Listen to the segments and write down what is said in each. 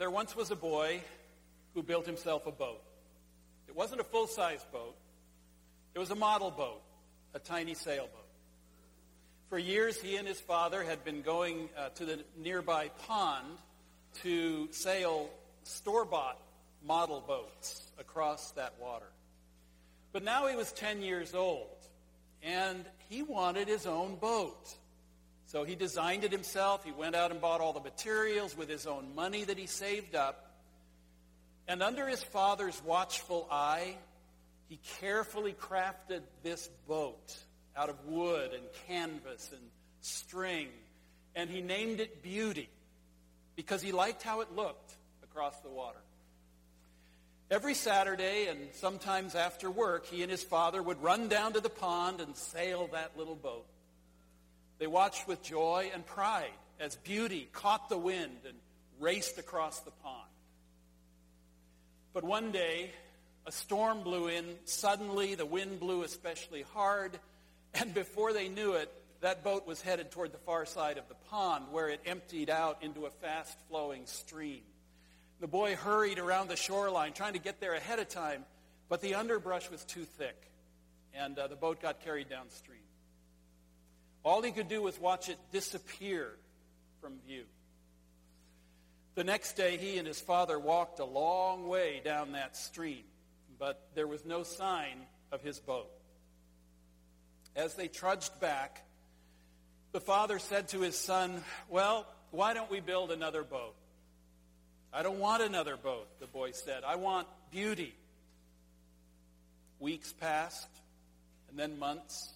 there once was a boy who built himself a boat. It wasn't a full-size boat. It was a model boat, a tiny sailboat. For years, he and his father had been going uh, to the nearby pond to sail store-bought model boats across that water. But now he was 10 years old, and he wanted his own boat. So he designed it himself. He went out and bought all the materials with his own money that he saved up. And under his father's watchful eye, he carefully crafted this boat out of wood and canvas and string. And he named it Beauty because he liked how it looked across the water. Every Saturday and sometimes after work, he and his father would run down to the pond and sail that little boat. They watched with joy and pride as Beauty caught the wind and raced across the pond. But one day, a storm blew in. Suddenly, the wind blew especially hard, and before they knew it, that boat was headed toward the far side of the pond where it emptied out into a fast-flowing stream. The boy hurried around the shoreline trying to get there ahead of time, but the underbrush was too thick, and uh, the boat got carried downstream. All he could do was watch it disappear from view. The next day, he and his father walked a long way down that stream, but there was no sign of his boat. As they trudged back, the father said to his son, Well, why don't we build another boat? I don't want another boat, the boy said. I want beauty. Weeks passed, and then months.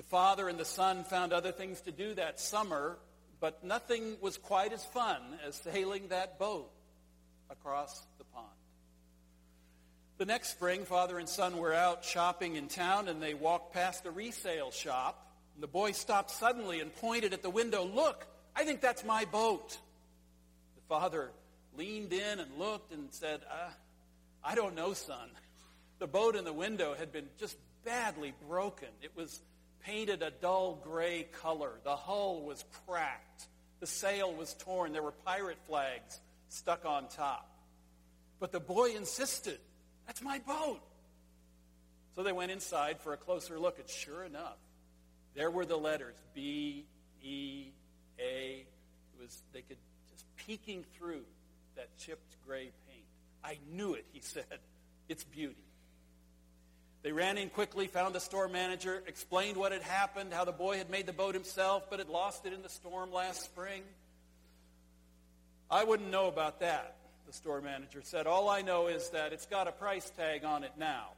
The father and the son found other things to do that summer, but nothing was quite as fun as sailing that boat across the pond. The next spring, father and son were out shopping in town and they walked past a resale shop. And the boy stopped suddenly and pointed at the window. Look, I think that's my boat. The father leaned in and looked and said, uh, I don't know, son. The boat in the window had been just badly broken. It was painted a dull gray color. The hull was cracked. The sail was torn. There were pirate flags stuck on top. But the boy insisted, that's my boat. So they went inside for a closer look, and sure enough, there were the letters B, E, A. It was, they could just peeking through that chipped gray paint. I knew it, he said. It's beauty. They ran in quickly, found the store manager, explained what had happened, how the boy had made the boat himself, but had lost it in the storm last spring. I wouldn't know about that, the store manager said. All I know is that it's got a price tag on it now.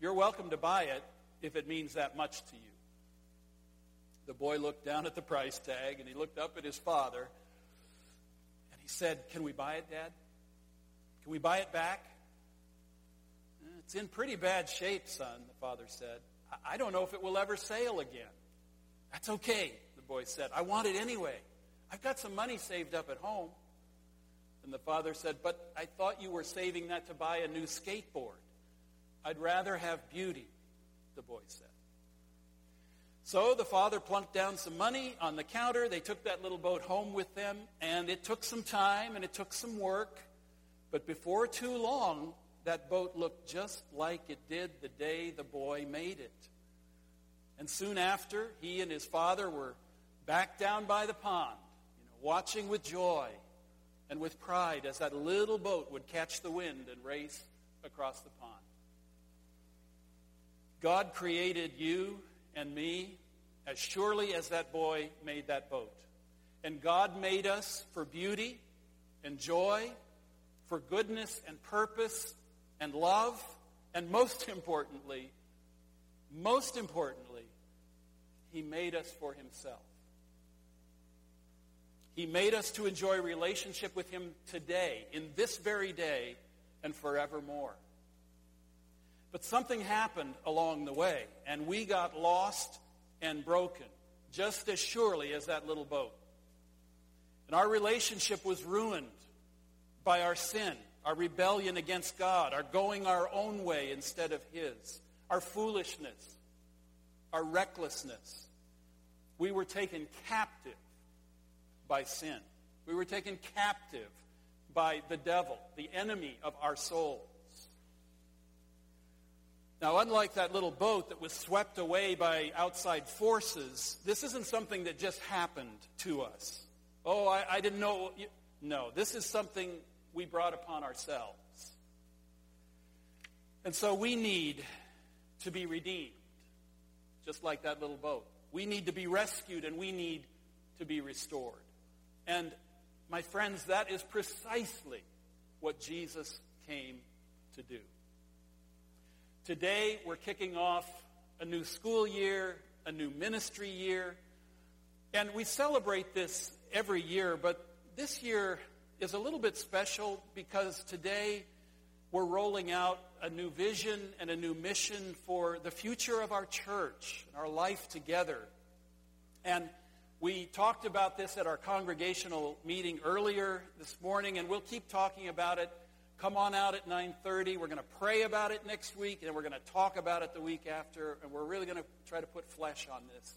You're welcome to buy it if it means that much to you. The boy looked down at the price tag and he looked up at his father and he said, Can we buy it, Dad? Can we buy it back? It's in pretty bad shape, son, the father said. I don't know if it will ever sail again. That's okay, the boy said. I want it anyway. I've got some money saved up at home. And the father said, But I thought you were saving that to buy a new skateboard. I'd rather have beauty, the boy said. So the father plunked down some money on the counter. They took that little boat home with them, and it took some time and it took some work. But before too long, that boat looked just like it did the day the boy made it. And soon after, he and his father were back down by the pond, you know, watching with joy and with pride as that little boat would catch the wind and race across the pond. God created you and me as surely as that boy made that boat. And God made us for beauty and joy, for goodness and purpose and love, and most importantly, most importantly, he made us for himself. He made us to enjoy relationship with him today, in this very day, and forevermore. But something happened along the way, and we got lost and broken, just as surely as that little boat. And our relationship was ruined by our sin our rebellion against God, our going our own way instead of His, our foolishness, our recklessness. We were taken captive by sin. We were taken captive by the devil, the enemy of our souls. Now, unlike that little boat that was swept away by outside forces, this isn't something that just happened to us. Oh, I, I didn't know. No, this is something we brought upon ourselves. And so we need to be redeemed, just like that little boat. We need to be rescued and we need to be restored. And my friends, that is precisely what Jesus came to do. Today, we're kicking off a new school year, a new ministry year, and we celebrate this every year, but this year is a little bit special because today we're rolling out a new vision and a new mission for the future of our church, our life together. And we talked about this at our congregational meeting earlier this morning, and we'll keep talking about it Come on out at 9:30. We're going to pray about it next week, and we're going to talk about it the week after, and we're really going to try to put flesh on this.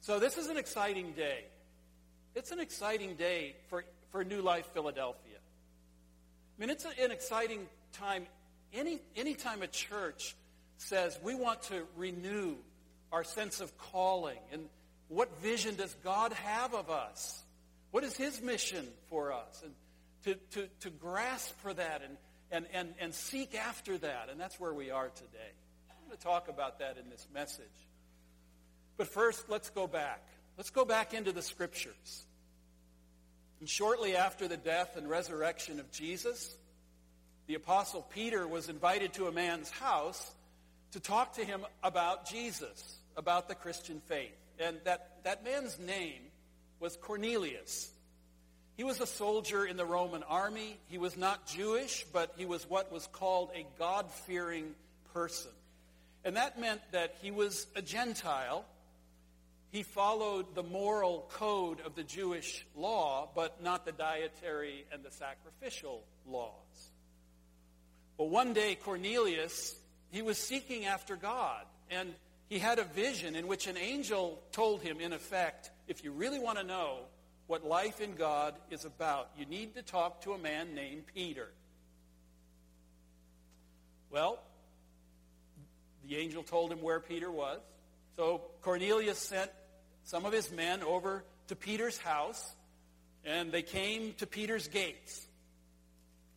So this is an exciting day. It's an exciting day for, for New Life Philadelphia. I mean, it's an exciting time. Any anytime a church says we want to renew our sense of calling and what vision does God have of us? What is His mission for us? And to, to, to grasp for that and, and, and, and seek after that. And that's where we are today. I'm going to talk about that in this message. But first, let's go back. Let's go back into the scriptures. And shortly after the death and resurrection of Jesus, the apostle Peter was invited to a man's house to talk to him about Jesus, about the Christian faith. And that, that man's name was Cornelius. He was a soldier in the Roman army. He was not Jewish, but he was what was called a God fearing person. And that meant that he was a Gentile. He followed the moral code of the Jewish law, but not the dietary and the sacrificial laws. Well, one day, Cornelius, he was seeking after God, and he had a vision in which an angel told him, in effect, if you really want to know what life in God is about. You need to talk to a man named Peter. Well, the angel told him where Peter was. So Cornelius sent some of his men over to Peter's house, and they came to Peter's gates.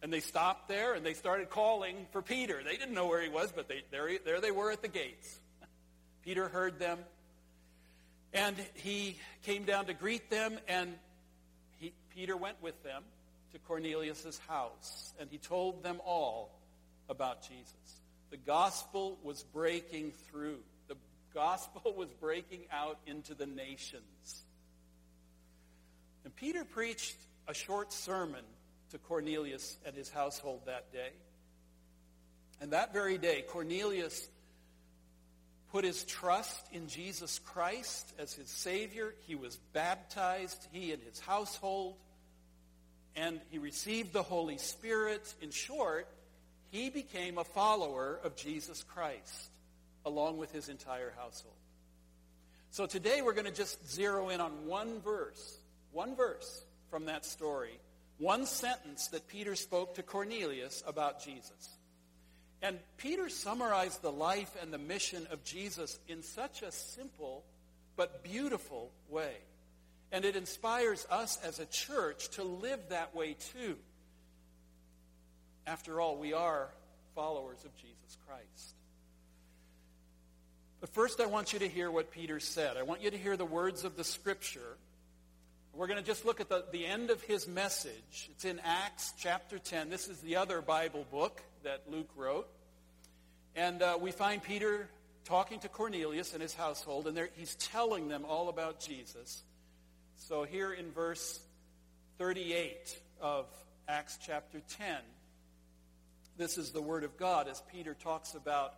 And they stopped there and they started calling for Peter. They didn't know where he was, but they, there, there they were at the gates. Peter heard them and he came down to greet them, and he, Peter went with them to Cornelius' house, and he told them all about Jesus. The gospel was breaking through. Gospel was breaking out into the nations. And Peter preached a short sermon to Cornelius and his household that day. And that very day, Cornelius put his trust in Jesus Christ as his Savior. He was baptized, he and his household, and he received the Holy Spirit. In short, he became a follower of Jesus Christ along with his entire household. So today we're going to just zero in on one verse, one verse from that story, one sentence that Peter spoke to Cornelius about Jesus. And Peter summarized the life and the mission of Jesus in such a simple but beautiful way. And it inspires us as a church to live that way too. After all, we are followers of Jesus Christ. But first, I want you to hear what Peter said. I want you to hear the words of the scripture. We're going to just look at the, the end of his message. It's in Acts chapter 10. This is the other Bible book that Luke wrote. And uh, we find Peter talking to Cornelius and his household, and he's telling them all about Jesus. So here in verse 38 of Acts chapter 10, this is the word of God as Peter talks about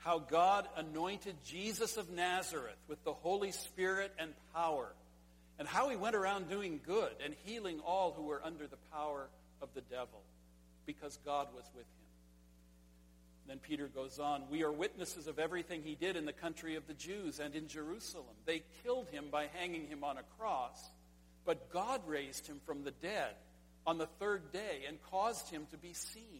how God anointed Jesus of Nazareth with the Holy Spirit and power, and how he went around doing good and healing all who were under the power of the devil, because God was with him. Then Peter goes on, We are witnesses of everything he did in the country of the Jews and in Jerusalem. They killed him by hanging him on a cross, but God raised him from the dead. on the third day and caused him to be seen.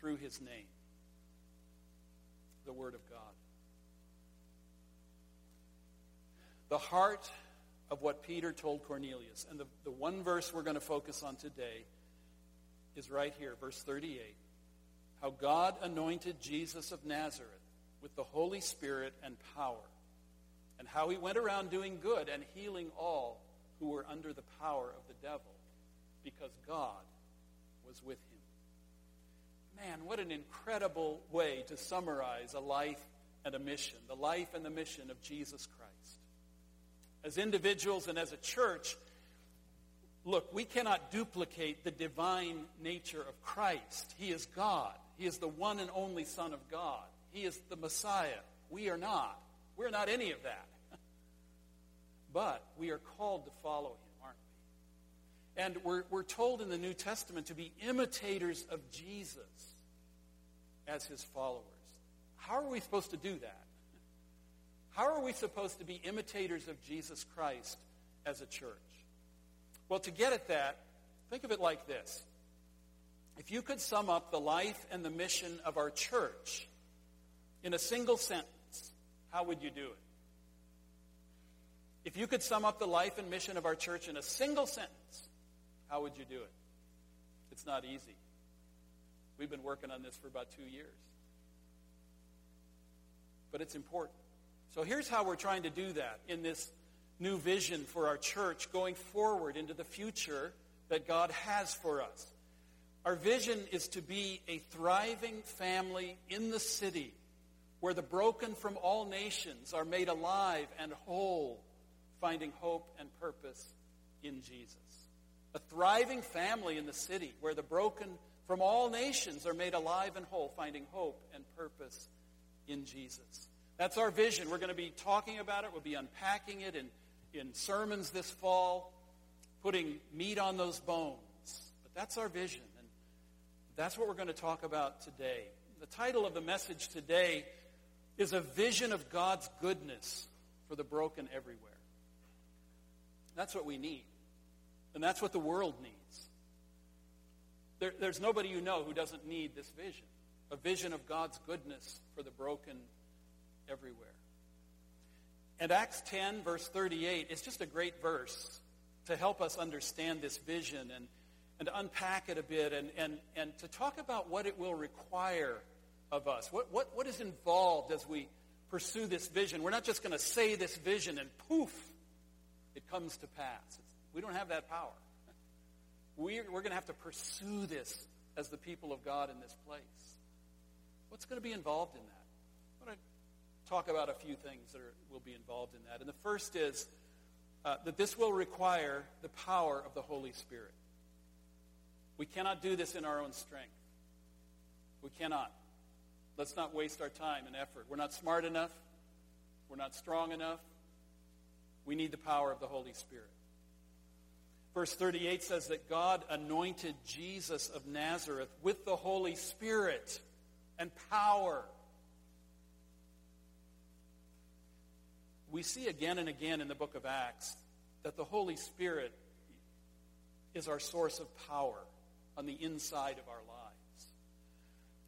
through his name. The Word of God. The heart of what Peter told Cornelius, and the, the one verse we're going to focus on today is right here, verse 38. How God anointed Jesus of Nazareth with the Holy Spirit and power, and how he went around doing good and healing all who were under the power of the devil, because God was with him. Man, what an incredible way to summarize a life and a mission, the life and the mission of Jesus Christ. As individuals and as a church, look, we cannot duplicate the divine nature of Christ. He is God. He is the one and only Son of God. He is the Messiah. We are not. We're not any of that. But we are called to follow him? And we're, we're told in the New Testament to be imitators of Jesus as his followers. How are we supposed to do that? How are we supposed to be imitators of Jesus Christ as a church? Well, to get at that, think of it like this. If you could sum up the life and the mission of our church in a single sentence, how would you do it? If you could sum up the life and mission of our church in a single sentence, how would you do it? It's not easy. We've been working on this for about two years. But it's important. So here's how we're trying to do that in this new vision for our church going forward into the future that God has for us. Our vision is to be a thriving family in the city where the broken from all nations are made alive and whole finding hope and purpose in Jesus. A thriving family in the city where the broken from all nations are made alive and whole, finding hope and purpose in Jesus. That's our vision. We're going to be talking about it. We'll be unpacking it in, in sermons this fall, putting meat on those bones. But that's our vision, and that's what we're going to talk about today. The title of the message today is A Vision of God's Goodness for the Broken Everywhere. That's what we need. And that's what the world needs. There, there's nobody you know who doesn't need this vision a vision of God's goodness for the broken everywhere. And Acts 10, verse 38, is just a great verse to help us understand this vision and, and unpack it a bit and, and, and to talk about what it will require of us. What, what, what is involved as we pursue this vision? We're not just going to say this vision and poof, it comes to pass. It's, we don't have that power. We're, we're going to have to pursue this as the people of God in this place. What's going to be involved in that? I want to talk about a few things that are, will be involved in that. And the first is uh, that this will require the power of the Holy Spirit. We cannot do this in our own strength. We cannot. Let's not waste our time and effort. We're not smart enough. We're not strong enough. We need the power of the Holy Spirit. Verse 38 says that God anointed Jesus of Nazareth with the Holy Spirit and power. We see again and again in the book of Acts that the Holy Spirit is our source of power on the inside of our lives.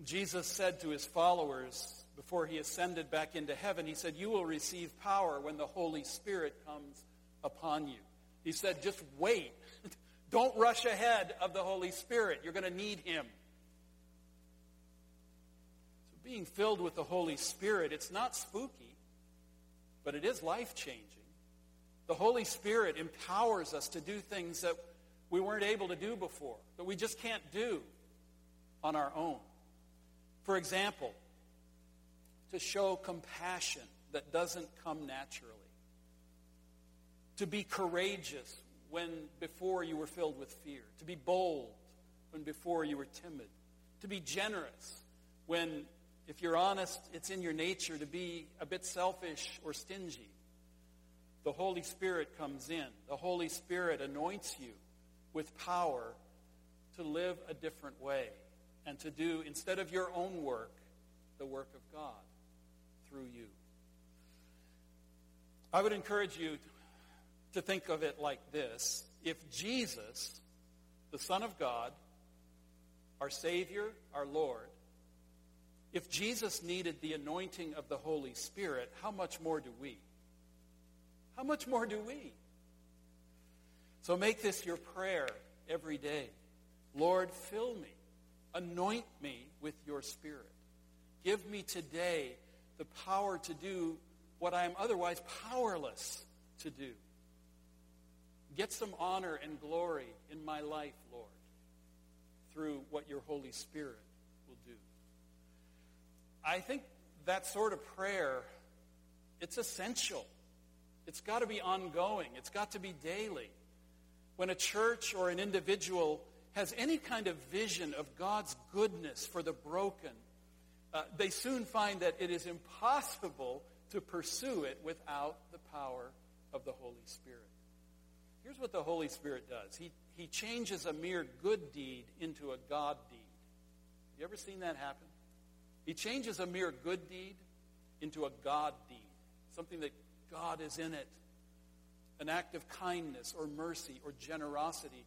Jesus said to his followers, before he ascended back into heaven, he said, You will receive power when the Holy Spirit comes upon you. He said, Just wait. Don't rush ahead of the Holy Spirit. You're going to need him. So, being filled with the Holy Spirit, it's not spooky, but it is life changing. The Holy Spirit empowers us to do things that we weren't able to do before, that we just can't do on our own. For example, to show compassion that doesn't come naturally, to be courageous when before you were filled with fear, to be bold when before you were timid, to be generous when, if you're honest, it's in your nature to be a bit selfish or stingy. The Holy Spirit comes in. The Holy Spirit anoints you with power to live a different way and to do, instead of your own work, the work of God through you. I would encourage you to think of it like this. If Jesus, the Son of God, our Savior, our Lord, if Jesus needed the anointing of the Holy Spirit, how much more do we? How much more do we? So make this your prayer every day. Lord, fill me. Anoint me with your Spirit. Give me today the power to do what I am otherwise powerless to do. Get some honor and glory in my life, Lord, through what your Holy Spirit will do. I think that sort of prayer, it's essential. It's got to be ongoing. It's got to be daily. When a church or an individual has any kind of vision of God's goodness for the broken, uh, they soon find that it is impossible to pursue it without the power of the Holy Spirit. Here's what the Holy Spirit does He, he changes a mere good deed into a God deed. You ever seen that happen? He changes a mere good deed into a God deed, something that God is in it. An act of kindness or mercy or generosity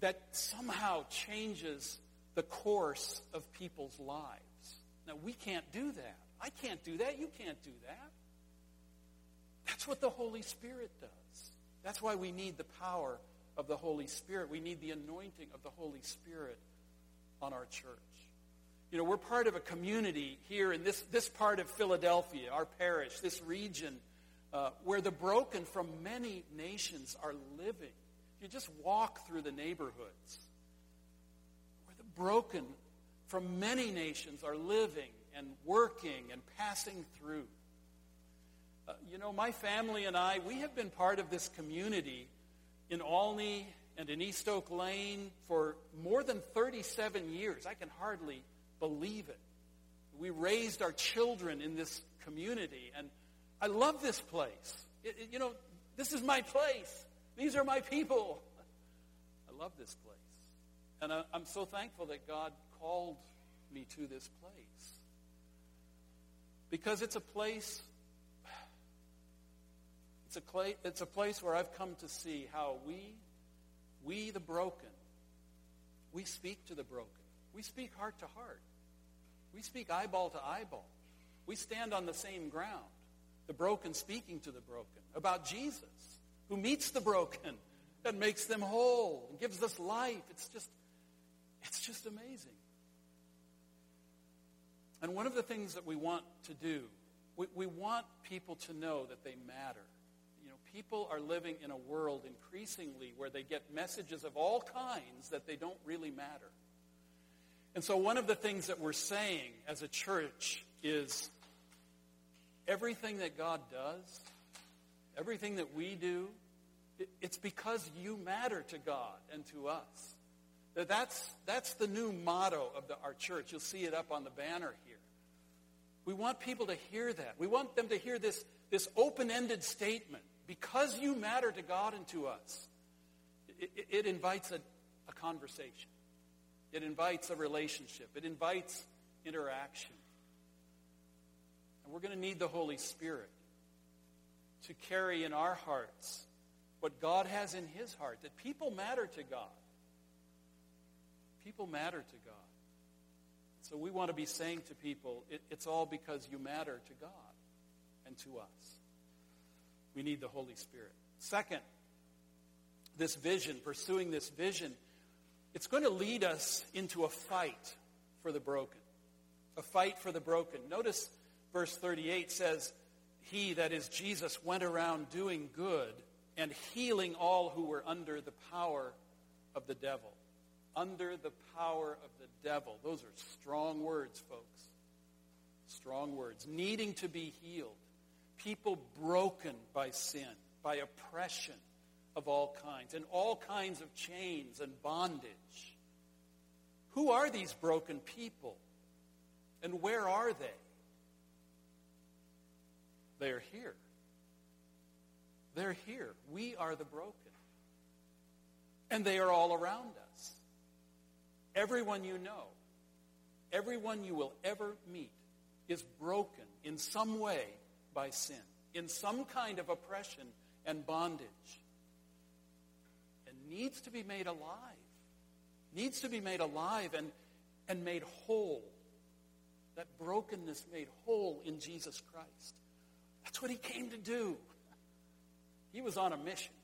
that somehow changes the course of people's lives. Now, we can't do that. I can't do that. You can't do that. That's what the Holy Spirit does. That's why we need the power of the Holy Spirit. We need the anointing of the Holy Spirit on our church. You know, we're part of a community here in this, this part of Philadelphia, our parish, this region, uh, where the broken from many nations are living. You just walk through the neighborhoods where the broken from many nations are living and working and passing through. You know, my family and I, we have been part of this community in Olney and in East Oak Lane for more than 37 years. I can hardly believe it. We raised our children in this community, and I love this place. It, it, you know, this is my place. These are my people. I love this place. And I, I'm so thankful that God called me to this place. Because it's a place it's a, it's a place where I've come to see how we, we the broken, we speak to the broken. We speak heart to heart. We speak eyeball to eyeball. We stand on the same ground. The broken speaking to the broken about Jesus, who meets the broken and makes them whole and gives us life. It's just, it's just amazing. And one of the things that we want to do, we, we want people to know that they matter. People are living in a world increasingly where they get messages of all kinds that they don't really matter. And so one of the things that we're saying as a church is everything that God does, everything that we do, it's because you matter to God and to us. That's, that's the new motto of the, our church. You'll see it up on the banner here. We want people to hear that. We want them to hear this, this open-ended statement. Because you matter to God and to us, it, it, it invites a, a conversation. It invites a relationship. It invites interaction. And we're going to need the Holy Spirit to carry in our hearts what God has in his heart, that people matter to God. People matter to God. So we want to be saying to people, it, it's all because you matter to God and to us. We need the Holy Spirit. Second, this vision, pursuing this vision, it's going to lead us into a fight for the broken. A fight for the broken. Notice verse 38 says, He, that is Jesus, went around doing good and healing all who were under the power of the devil under the power of the devil. Those are strong words, folks. Strong words. Needing to be healed. People broken by sin, by oppression, of all kinds, and all kinds of chains and bondage. Who are these broken people? And where are they? They're here. They're here. We are the broken. And they are all around us. Everyone you know, everyone you will ever meet is broken in some way by sin, in some kind of oppression and bondage, and needs to be made alive. Needs to be made alive and, and made whole. That brokenness made whole in Jesus Christ. That's what he came to do. He was on a mission,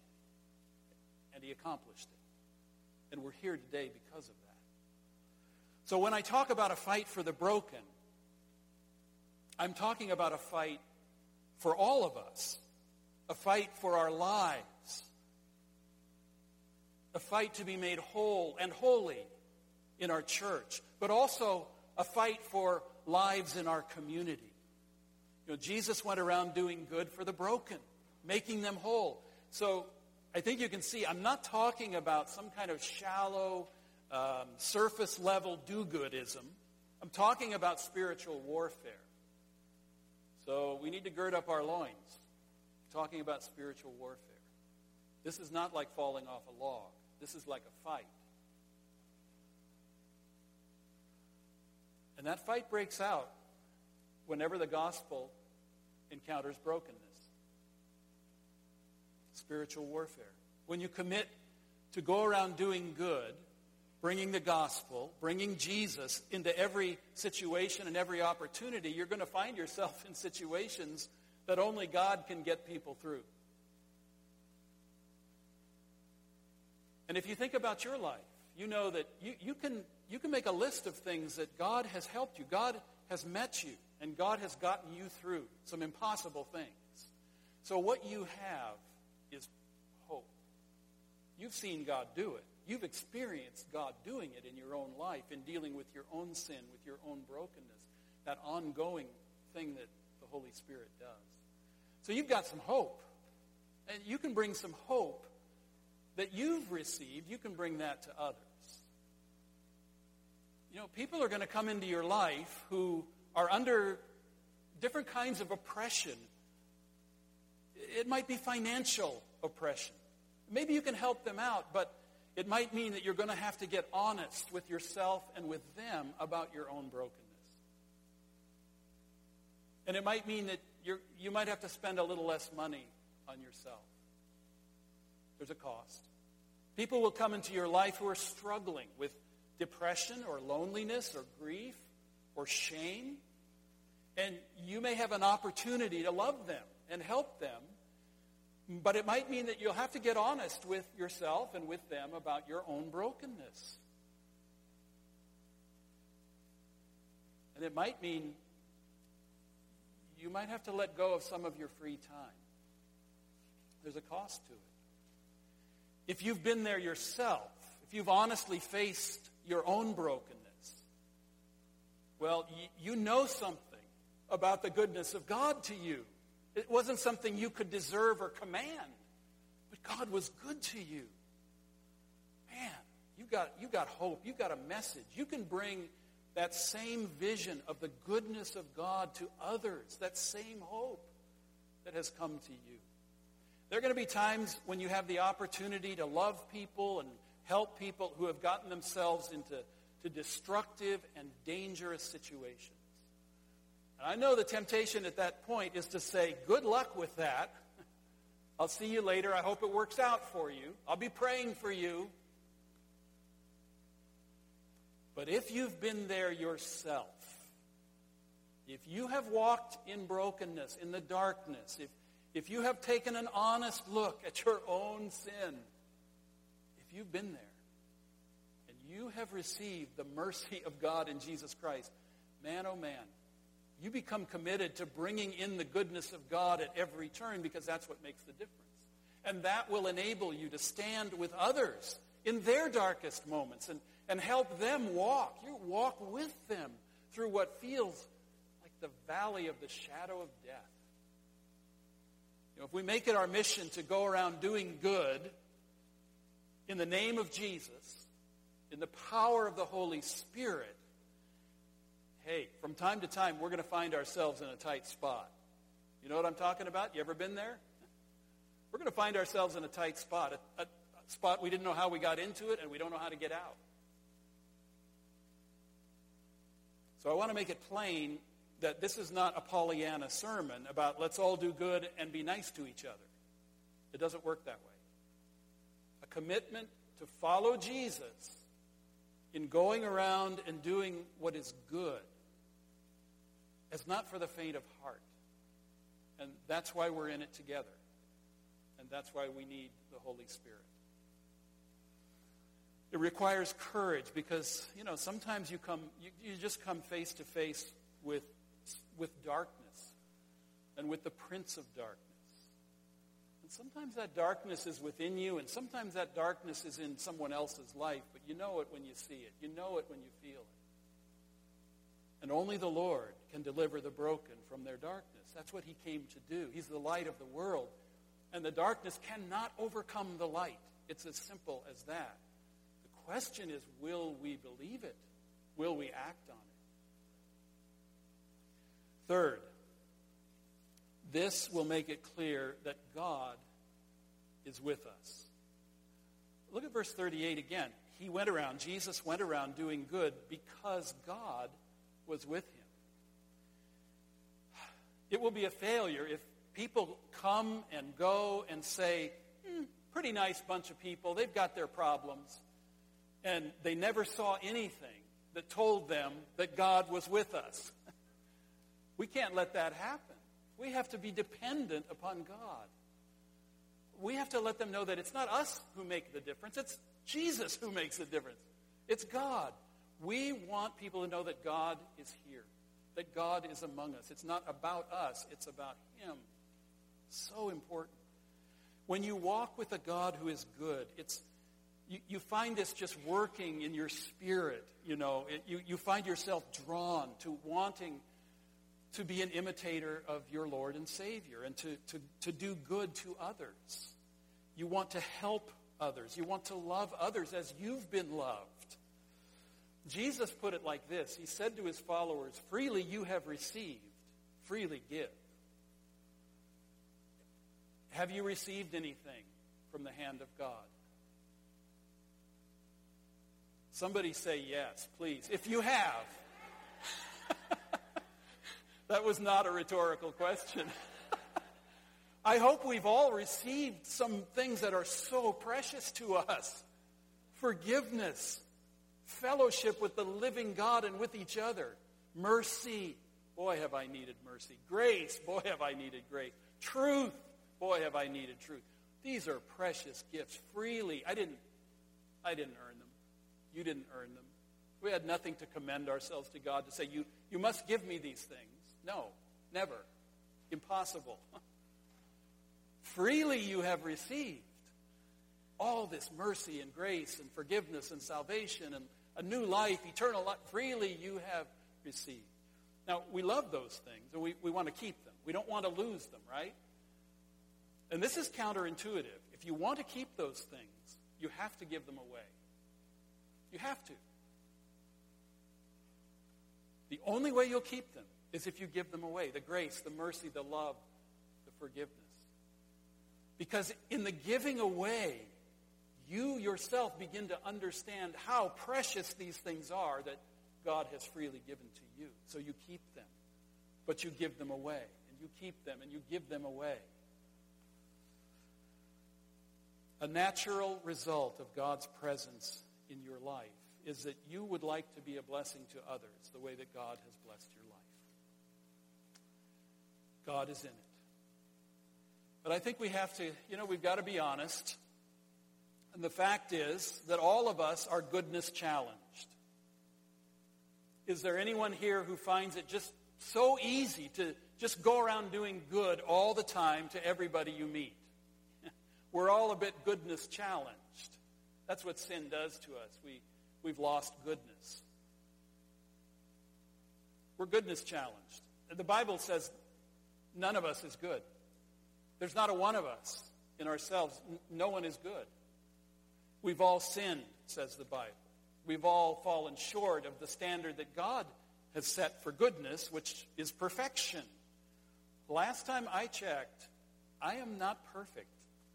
and he accomplished it. And we're here today because of that. So when I talk about a fight for the broken, I'm talking about a fight for all of us, a fight for our lives, a fight to be made whole and holy in our church, but also a fight for lives in our community. You know, Jesus went around doing good for the broken, making them whole. So I think you can see I'm not talking about some kind of shallow, um, surface level do goodism. I'm talking about spiritual warfare. So we need to gird up our loins, talking about spiritual warfare. This is not like falling off a log, this is like a fight. And that fight breaks out whenever the gospel encounters brokenness. Spiritual warfare. When you commit to go around doing good, bringing the gospel, bringing Jesus into every situation and every opportunity, you're going to find yourself in situations that only God can get people through. And if you think about your life, you know that you, you, can, you can make a list of things that God has helped you. God has met you, and God has gotten you through some impossible things. So what you have is hope. You've seen God do it. You've experienced God doing it in your own life, in dealing with your own sin, with your own brokenness, that ongoing thing that the Holy Spirit does. So you've got some hope. And you can bring some hope that you've received, you can bring that to others. You know, people are going to come into your life who are under different kinds of oppression. It might be financial oppression. Maybe you can help them out, but it might mean that you're going to have to get honest with yourself and with them about your own brokenness. And it might mean that you you might have to spend a little less money on yourself. There's a cost. People will come into your life who are struggling with depression or loneliness or grief or shame. And you may have an opportunity to love them and help them. But it might mean that you'll have to get honest with yourself and with them about your own brokenness. And it might mean you might have to let go of some of your free time. There's a cost to it. If you've been there yourself, if you've honestly faced your own brokenness, well, you know something about the goodness of God to you. It wasn't something you could deserve or command, but God was good to you. Man, you got, you got hope. You got a message. You can bring that same vision of the goodness of God to others, that same hope that has come to you. There are going to be times when you have the opportunity to love people and help people who have gotten themselves into to destructive and dangerous situations. And I know the temptation at that point is to say, good luck with that. I'll see you later. I hope it works out for you. I'll be praying for you. But if you've been there yourself, if you have walked in brokenness, in the darkness, if, if you have taken an honest look at your own sin, if you've been there, and you have received the mercy of God in Jesus Christ, man, oh man, you become committed to bringing in the goodness of God at every turn because that's what makes the difference. And that will enable you to stand with others in their darkest moments and, and help them walk. You walk with them through what feels like the valley of the shadow of death. You know, if we make it our mission to go around doing good in the name of Jesus, in the power of the Holy Spirit, hey, from time to time, we're going to find ourselves in a tight spot. You know what I'm talking about? You ever been there? We're going to find ourselves in a tight spot, a, a, a spot we didn't know how we got into it, and we don't know how to get out. So I want to make it plain that this is not a Pollyanna sermon about let's all do good and be nice to each other. It doesn't work that way. A commitment to follow Jesus in going around and doing what is good is not for the faint of heart. And that's why we're in it together. And that's why we need the Holy Spirit. It requires courage because, you know, sometimes you come, you, you just come face to face with, with darkness and with the prince of darkness. And sometimes that darkness is within you, and sometimes that darkness is in someone else's life, but you know it when you see it. You know it when you feel it. And only the Lord can deliver the broken from their darkness. That's what he came to do. He's the light of the world. And the darkness cannot overcome the light. It's as simple as that The question is, will we believe it? Will we act on it? Third, this will make it clear that God is with us. Look at verse 38 again. He went around, Jesus went around doing good because God was with him. It will be a failure if people come and go and say, hmm, pretty nice bunch of people, they've got their problems and they never saw anything that told them that God was with us. we can't let that happen. We have to be dependent upon God. We have to let them know that it's not us who make the difference, it's Jesus who makes the difference. It's God. We want people to know that God is here, that God is among us. It's not about us, it's about Him. So important. When you walk with a God who is good, it's you, you find this just working in your spirit. You know, it, you, you find yourself drawn to wanting to be an imitator of your Lord and Savior and to, to, to do good to others. You want to help others. You want to love others as you've been loved. Jesus put it like this. He said to his followers, freely you have received, freely give. Have you received anything from the hand of God? Somebody say yes, please. If you have. that was not a rhetorical question. I hope we've all received some things that are so precious to us. Forgiveness, fellowship with the living God and with each other, mercy. Boy, have I needed mercy. Grace. Boy, have I needed grace. Truth. Boy, have I needed truth. These are precious gifts freely. I didn't, I didn't earn them. You didn't earn them. We had nothing to commend ourselves to God to say, you, you must give me these things. No, never. Impossible. Freely you have received all this mercy and grace and forgiveness and salvation and a new life, eternal life. Freely you have received. Now, we love those things and we, we want to keep them. We don't want to lose them, right? And this is counterintuitive. If you want to keep those things, you have to give them away. You have to. The only way you'll keep them is if you give them away the grace, the mercy, the love, the forgiveness. Because in the giving away, you yourself begin to understand how precious these things are that God has freely given to you. So you keep them. But you give them away. And you keep them and you give them away. A natural result of God's presence in your life is that you would like to be a blessing to others the way that God has blessed your life. God is in it. But I think we have to, you know, we've got to be honest. And the fact is that all of us are goodness challenged. Is there anyone here who finds it just so easy to just go around doing good all the time to everybody you meet? We're all a bit goodness challenged. That's what sin does to us. We, we've lost goodness. We're goodness challenged. The Bible says none of us is good. There's not a one of us in ourselves. No one is good. We've all sinned, says the Bible. We've all fallen short of the standard that God has set for goodness, which is perfection. Last time I checked, I am not perfect.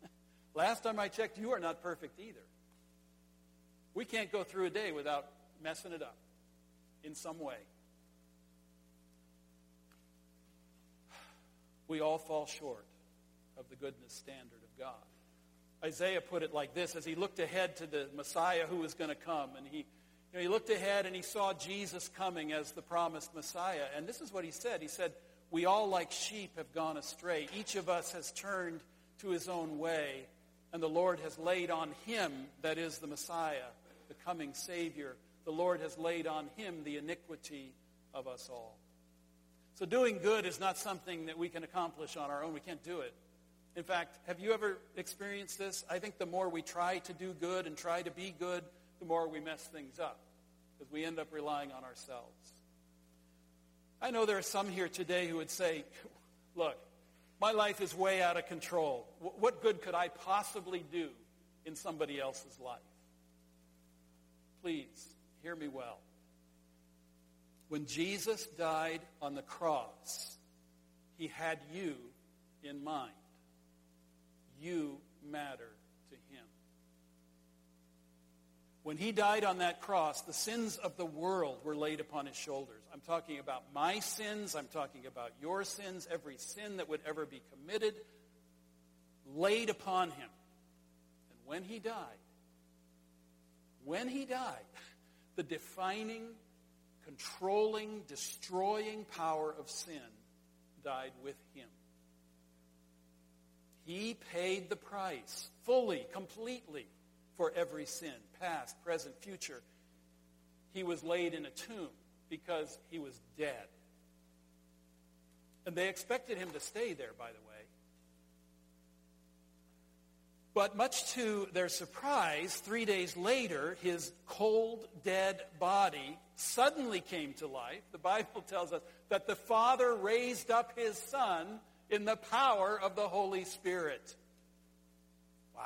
Last time I checked, you are not perfect either. We can't go through a day without messing it up in some way. We all fall short of the goodness standard of God. Isaiah put it like this as he looked ahead to the Messiah who was going to come. And he, you know, he looked ahead and he saw Jesus coming as the promised Messiah. And this is what he said. He said, We all, like sheep, have gone astray. Each of us has turned to his own way. And the Lord has laid on him, that is the Messiah, the coming Savior, the Lord has laid on him the iniquity of us all. So doing good is not something that we can accomplish on our own. We can't do it. In fact, have you ever experienced this? I think the more we try to do good and try to be good, the more we mess things up because we end up relying on ourselves. I know there are some here today who would say, look, my life is way out of control. What good could I possibly do in somebody else's life? Please, hear me well. When Jesus died on the cross, he had you in mind you matter to him. When he died on that cross, the sins of the world were laid upon his shoulders. I'm talking about my sins. I'm talking about your sins. Every sin that would ever be committed laid upon him. And when he died, when he died, the defining, controlling, destroying power of sin died with him. He paid the price fully, completely for every sin, past, present, future. He was laid in a tomb because he was dead. And they expected him to stay there, by the way. But much to their surprise, three days later, his cold, dead body suddenly came to life. The Bible tells us that the Father raised up his Son in the power of the Holy Spirit. Wow.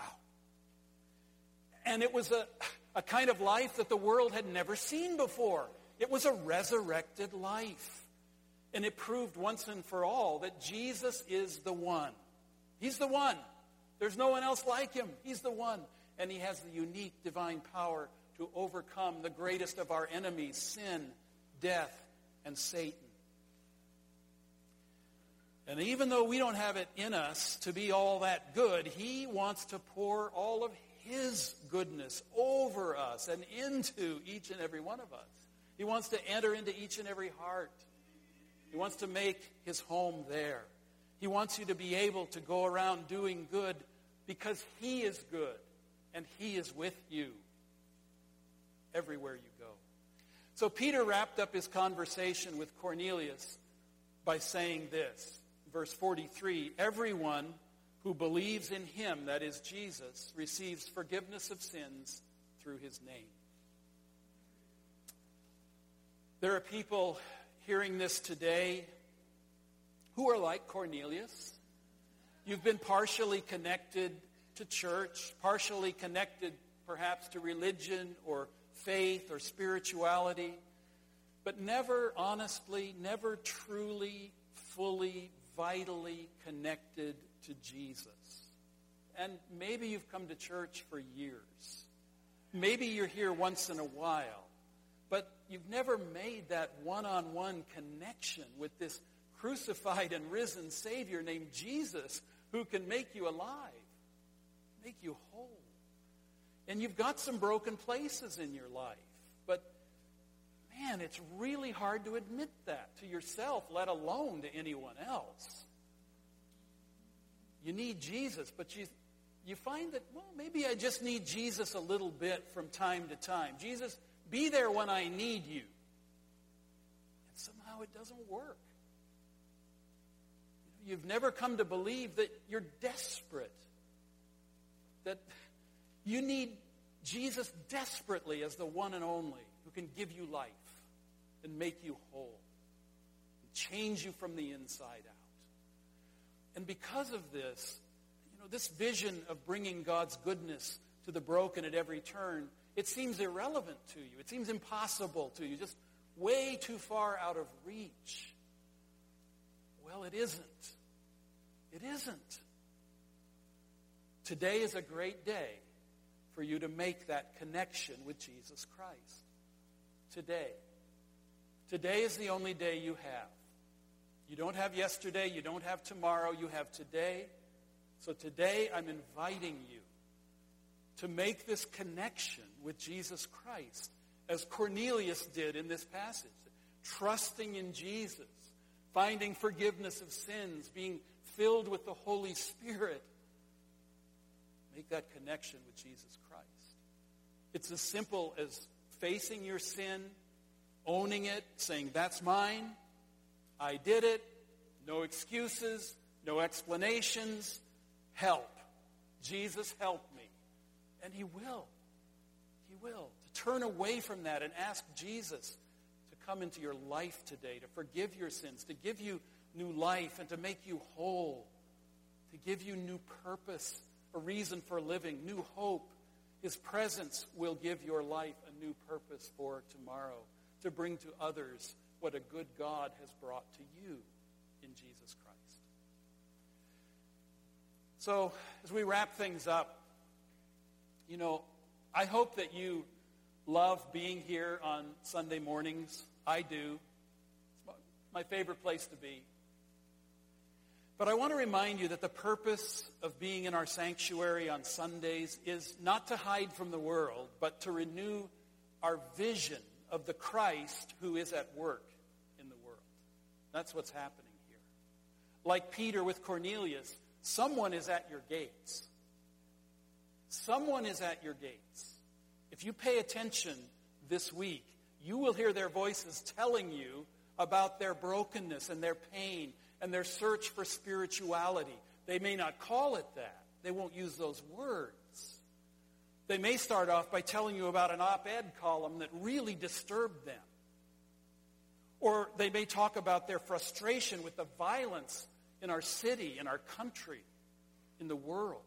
And it was a, a kind of life that the world had never seen before. It was a resurrected life. And it proved once and for all that Jesus is the one. He's the one. There's no one else like him. He's the one. And he has the unique divine power to overcome the greatest of our enemies sin, death, and Satan. And even though we don't have it in us to be all that good, he wants to pour all of his goodness over us and into each and every one of us. He wants to enter into each and every heart. He wants to make his home there. He wants you to be able to go around doing good because he is good and he is with you everywhere you go. So Peter wrapped up his conversation with Cornelius by saying this verse 43 everyone who believes in him, that is Jesus, receives forgiveness of sins through his name. There are people hearing this today who are like Cornelius. You've been partially connected to church, partially connected perhaps to religion or faith or spirituality, but never honestly, never truly, fully vitally connected to Jesus. And maybe you've come to church for years. Maybe you're here once in a while. But you've never made that one-on-one connection with this crucified and risen Savior named Jesus who can make you alive, make you whole. And you've got some broken places in your life. Man, it's really hard to admit that to yourself, let alone to anyone else. You need Jesus, but you, you find that, well, maybe I just need Jesus a little bit from time to time. Jesus, be there when I need you. And somehow it doesn't work. You've never come to believe that you're desperate, that you need Jesus desperately as the one and only who can give you life and make you whole, and change you from the inside out. And because of this, you know, this vision of bringing God's goodness to the broken at every turn, it seems irrelevant to you. It seems impossible to you, just way too far out of reach. Well, it isn't. It isn't. Today is a great day for you to make that connection with Jesus Christ. Today. Today is the only day you have. You don't have yesterday, you don't have tomorrow, you have today. So today I'm inviting you to make this connection with Jesus Christ as Cornelius did in this passage. Trusting in Jesus, finding forgiveness of sins, being filled with the Holy Spirit. Make that connection with Jesus Christ. It's as simple as facing your sin, owning it, saying, That's mine. I did it. No excuses, no explanations. Help. Jesus, help me. And He will. He will. To turn away from that and ask Jesus to come into your life today, to forgive your sins, to give you new life, and to make you whole, to give you new purpose, a reason for living, new hope. His presence will give your life a new purpose for tomorrow, to bring to others what a good God has brought to you in Jesus Christ. So, as we wrap things up, you know, I hope that you love being here on Sunday mornings. I do. It's my favorite place to be. But I want to remind you that the purpose of being in our sanctuary on Sundays is not to hide from the world, but to renew our vision of the Christ who is at work in the world. That's what's happening here. Like Peter with Cornelius, someone is at your gates. Someone is at your gates. If you pay attention this week, you will hear their voices telling you about their brokenness and their pain and their search for spirituality. They may not call it that. They won't use those words. They may start off by telling you about an op-ed column that really disturbed them. Or they may talk about their frustration with the violence in our city, in our country, in the world.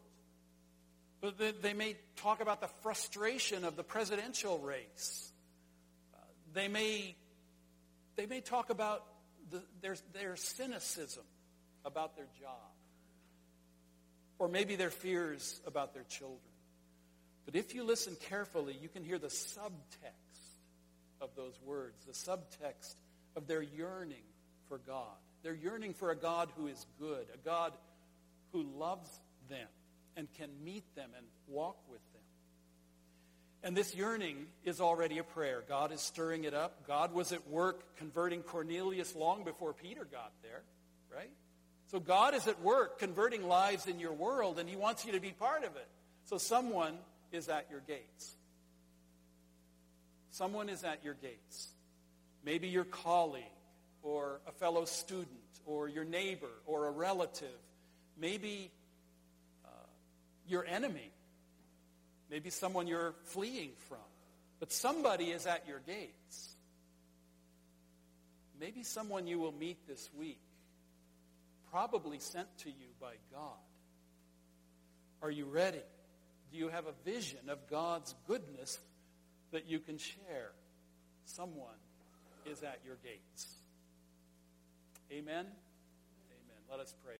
But they may talk about the frustration of the presidential race. Uh, they may, they may talk about the, their, their cynicism about their job. Or maybe their fears about their children. But if you listen carefully, you can hear the subtext of those words, the subtext of their yearning for God. They're yearning for a God who is good, a God who loves them and can meet them and walk with them. And this yearning is already a prayer. God is stirring it up. God was at work converting Cornelius long before Peter got there, right? So God is at work converting lives in your world, and he wants you to be part of it. So someone is at your gates. Someone is at your gates. Maybe your colleague, or a fellow student, or your neighbor, or a relative. Maybe uh, your enemy, maybe someone you're fleeing from. But somebody is at your gates. Maybe someone you will meet this week, probably sent to you by God. Are you ready? Do you have a vision of God's goodness that you can share? Someone is at your gates. Amen? Amen. Let us pray.